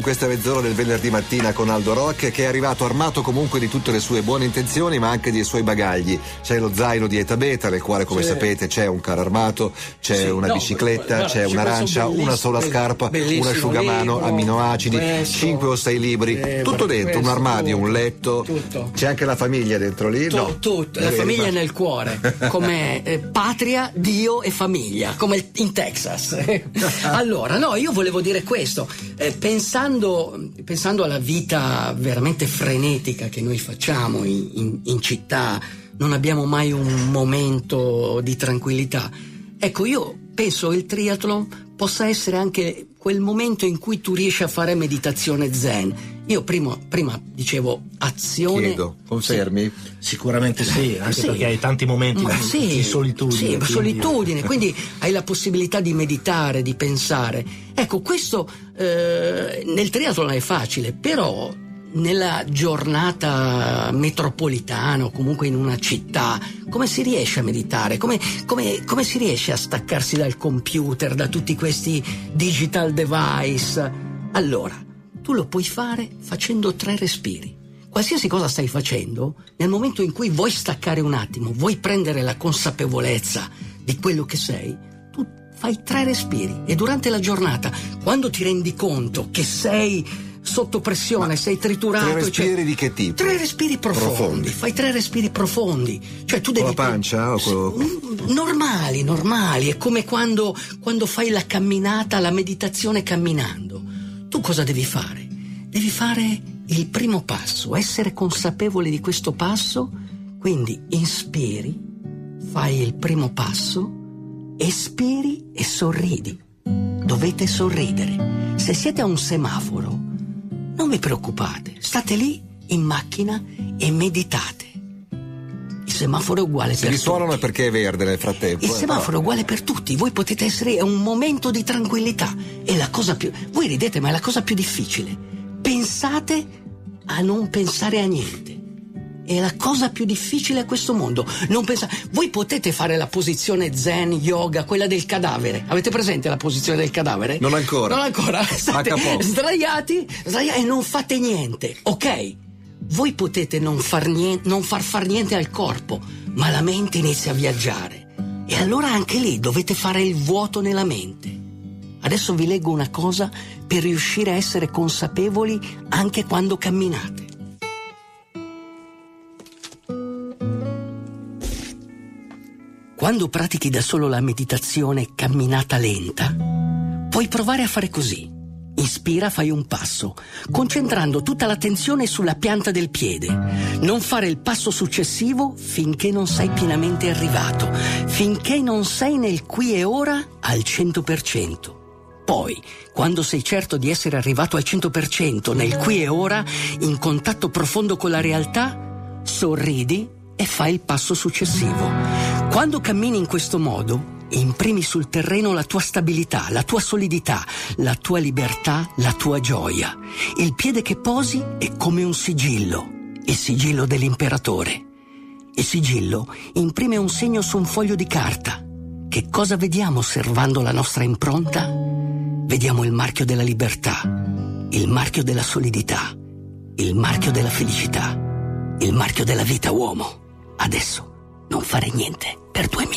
questa mezz'ora del venerdì mattina con Aldo Rock che è arrivato armato comunque di tutte le sue buone intenzioni ma anche dei suoi bagagli. C'è lo zaino di Eta Beta nel quale come sì. sapete c'è un carro armato, c'è sì, una no, bicicletta, guarda, c'è un'arancia, una sola scarpa, un asciugamano, libro, amminoacidi, questo, 5 o 6 libri, eh, tutto dentro, questo, un armadio, un letto. Tutto. C'è anche la famiglia dentro lì? Tu, no. Tutto, la famiglia è nel cuore, come eh, patria, Dio e famiglia, come in Texas. allora, no, io volevo dire questo, eh, pensando pensando alla vita veramente frenetica che noi facciamo in, in, in città, non abbiamo mai un momento di tranquillità. Ecco, io penso il triathlon possa essere anche quel momento in cui tu riesci a fare meditazione zen. Io prima, prima dicevo azione. Chiedo, confermi? Sì. Sicuramente sì, anche sì. perché hai tanti momenti di, sì, di solitudine. Sì, quindi... solitudine, quindi hai la possibilità di meditare, di pensare. Ecco, questo eh, nel triathlon è facile, però nella giornata metropolitana o comunque in una città, come si riesce a meditare? Come, come, come, si riesce a staccarsi dal computer, da tutti questi digital device? Allora, tu lo puoi fare facendo tre respiri. Qualsiasi cosa stai facendo, nel momento in cui vuoi staccare un attimo, vuoi prendere la consapevolezza di quello che sei, fai tre respiri e durante la giornata, quando ti rendi conto che sei sotto pressione, Ma sei triturato. Tre respiri cioè, di che tipo? Tre respiri profondi. profondi. Fai tre respiri profondi. Cioè tu devi. Con la pancia? O con... Mm, normali, normali. È come quando, quando fai la camminata, la meditazione camminando. Tu cosa devi fare? Devi fare il primo passo, essere consapevole di questo passo. Quindi inspiri, fai il primo passo espiri e sorridi. Dovete sorridere. Se siete a un semaforo, non vi preoccupate, state lì in macchina e meditate. Il semaforo è uguale Se per tutti. Se risuonano perché è verde nel frattempo. Il eh, semaforo è uguale per tutti. Voi potete essere è un momento di tranquillità. È la cosa più. Voi ridete, ma è la cosa più difficile. Pensate a non pensare a niente è la cosa più difficile a questo mondo. Non pensa... Voi potete fare la posizione zen, yoga, quella del cadavere. Avete presente la posizione del cadavere? Non ancora. Non ancora. State sdraiati, sdraiati e non fate niente. Ok? Voi potete non far, niente, non far far niente al corpo, ma la mente inizia a viaggiare. E allora anche lì dovete fare il vuoto nella mente. Adesso vi leggo una cosa per riuscire a essere consapevoli anche quando camminate. Quando pratichi da solo la meditazione camminata lenta, puoi provare a fare così. Ispira, fai un passo, concentrando tutta l'attenzione sulla pianta del piede. Non fare il passo successivo finché non sei pienamente arrivato, finché non sei nel qui e ora al 100%. Poi, quando sei certo di essere arrivato al 100% nel qui e ora, in contatto profondo con la realtà, sorridi e fai il passo successivo. Quando cammini in questo modo, imprimi sul terreno la tua stabilità, la tua solidità, la tua libertà, la tua gioia. Il piede che posi è come un sigillo, il sigillo dell'imperatore. Il sigillo imprime un segno su un foglio di carta. Che cosa vediamo osservando la nostra impronta? Vediamo il marchio della libertà, il marchio della solidità, il marchio della felicità, il marchio della vita uomo. Adesso non fare niente perduemi